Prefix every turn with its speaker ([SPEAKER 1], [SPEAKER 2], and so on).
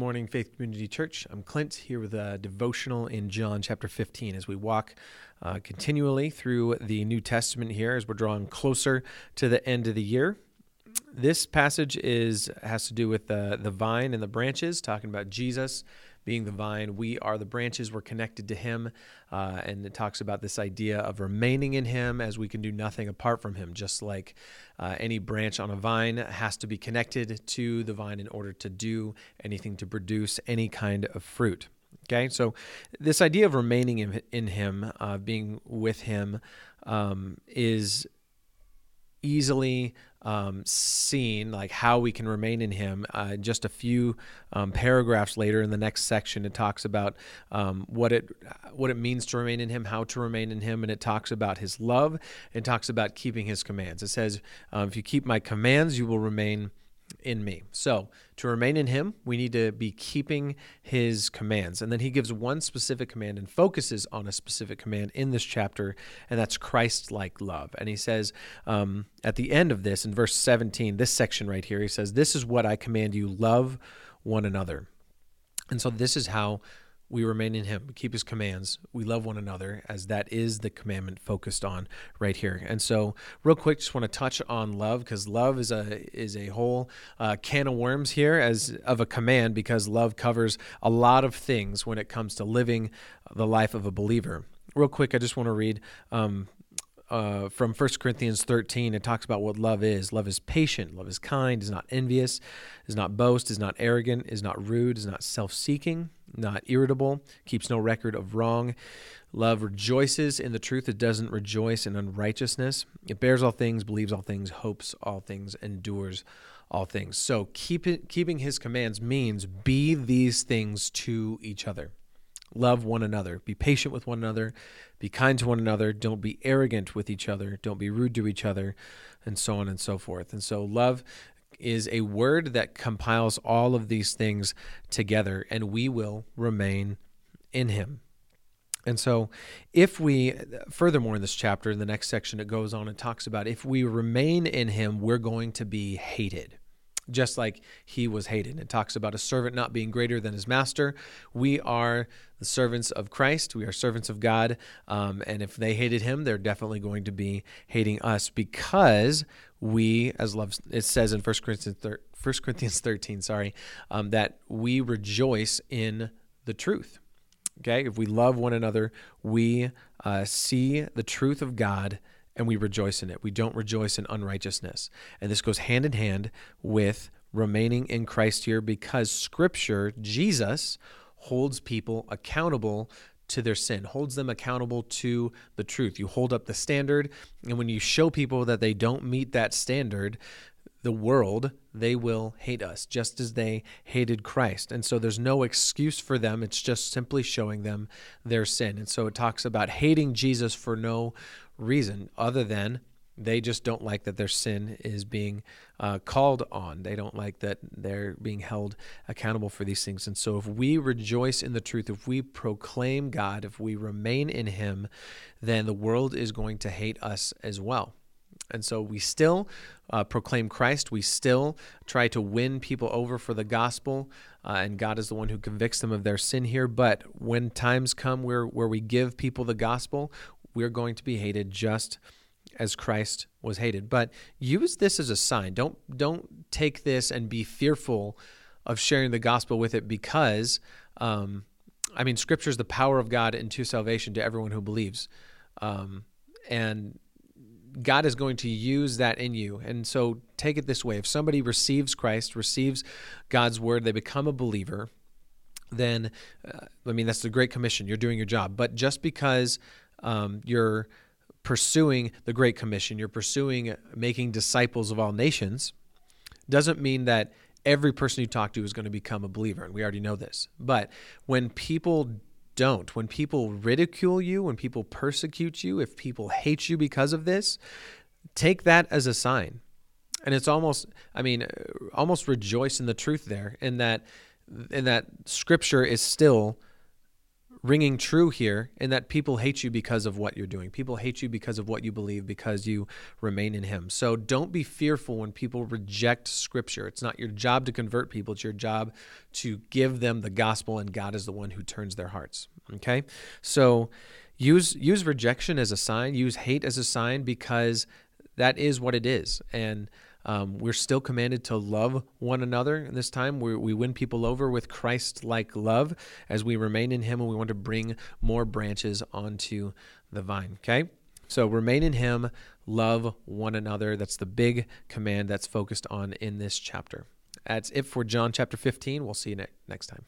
[SPEAKER 1] morning, Faith Community Church. I'm Clint here with a devotional in John chapter 15 as we walk uh, continually through the New Testament here as we're drawing closer to the end of the year. This passage is has to do with the, the vine and the branches, talking about Jesus being the vine. We are the branches. We're connected to Him. Uh, and it talks about this idea of remaining in Him as we can do nothing apart from Him, just like uh, any branch on a vine has to be connected to the vine in order to do anything to produce any kind of fruit. Okay, so this idea of remaining in, in Him, uh, being with Him, um, is easily um, seen, like how we can remain in Him. Uh, just a few um, paragraphs later in the next section, it talks about um, what it what it means to remain in Him, how to remain in Him, and it talks about His love. It talks about keeping His commands. It says, um, "If you keep My commands, you will remain." In me. So, to remain in him, we need to be keeping his commands. And then he gives one specific command and focuses on a specific command in this chapter, and that's Christ like love. And he says um, at the end of this, in verse 17, this section right here, he says, This is what I command you love one another. And so, this is how we remain in him, keep his commands, we love one another, as that is the commandment focused on right here. And so, real quick, just want to touch on love because love is a is a whole uh, can of worms here as of a command because love covers a lot of things when it comes to living the life of a believer. Real quick, I just want to read um, uh, from 1 Corinthians 13, it talks about what love is. Love is patient, love is kind, is not envious, is not boast, is not arrogant, is not rude, is not self seeking, not irritable, keeps no record of wrong. Love rejoices in the truth, it doesn't rejoice in unrighteousness. It bears all things, believes all things, hopes all things, endures all things. So keep it, keeping his commands means be these things to each other love one another, be patient with one another, be kind to one another, don't be arrogant with each other, don't be rude to each other, and so on and so forth. And so, love is a word that compiles all of these things together, and we will remain in Him. And so, if we, furthermore, in this chapter, in the next section, it goes on and talks about if we remain in Him, we're going to be hated just like he was hated. It talks about a servant not being greater than his master. We are the servants of Christ. We are servants of God. Um, and if they hated him, they're definitely going to be hating us because we, as love, it says in 1 Corinthians, 1 Corinthians 13, sorry, um, that we rejoice in the truth. Okay, if we love one another, we uh, see the truth of God and we rejoice in it. We don't rejoice in unrighteousness. And this goes hand in hand with remaining in Christ here because Scripture, Jesus, holds people accountable to their sin, holds them accountable to the truth. You hold up the standard, and when you show people that they don't meet that standard, the world, they will hate us just as they hated Christ. And so there's no excuse for them. It's just simply showing them their sin. And so it talks about hating Jesus for no reason other than they just don't like that their sin is being uh, called on. They don't like that they're being held accountable for these things. And so, if we rejoice in the truth, if we proclaim God, if we remain in Him, then the world is going to hate us as well. And so we still uh, proclaim Christ. We still try to win people over for the gospel. Uh, and God is the one who convicts them of their sin here. But when times come where, where we give people the gospel, we're going to be hated just as Christ was hated. But use this as a sign. Don't don't take this and be fearful of sharing the gospel with it because um, I mean Scripture is the power of God into salvation to everyone who believes, um, and God is going to use that in you. And so take it this way: if somebody receives Christ, receives God's word, they become a believer. Then, uh, I mean, that's the Great Commission. You're doing your job. But just because um, you're pursuing the Great Commission, you're pursuing making disciples of all nations, doesn't mean that every person you talk to is going to become a believer. And we already know this. But when people don't, when people ridicule you, when people persecute you, if people hate you because of this, take that as a sign. And it's almost, I mean, almost rejoice in the truth there, in that, in that Scripture is still ringing true here in that people hate you because of what you're doing. People hate you because of what you believe, because you remain in Him. So don't be fearful when people reject Scripture. It's not your job to convert people, it's your job to give them the gospel, and God is the one who turns their hearts. Okay? So use use rejection as a sign, use hate as a sign because that is what it is. And um, we're still commanded to love one another. This time, we, we win people over with Christ like love as we remain in Him and we want to bring more branches onto the vine. Okay? So remain in Him, love one another. That's the big command that's focused on in this chapter. That's it for John chapter 15. We'll see you ne- next time.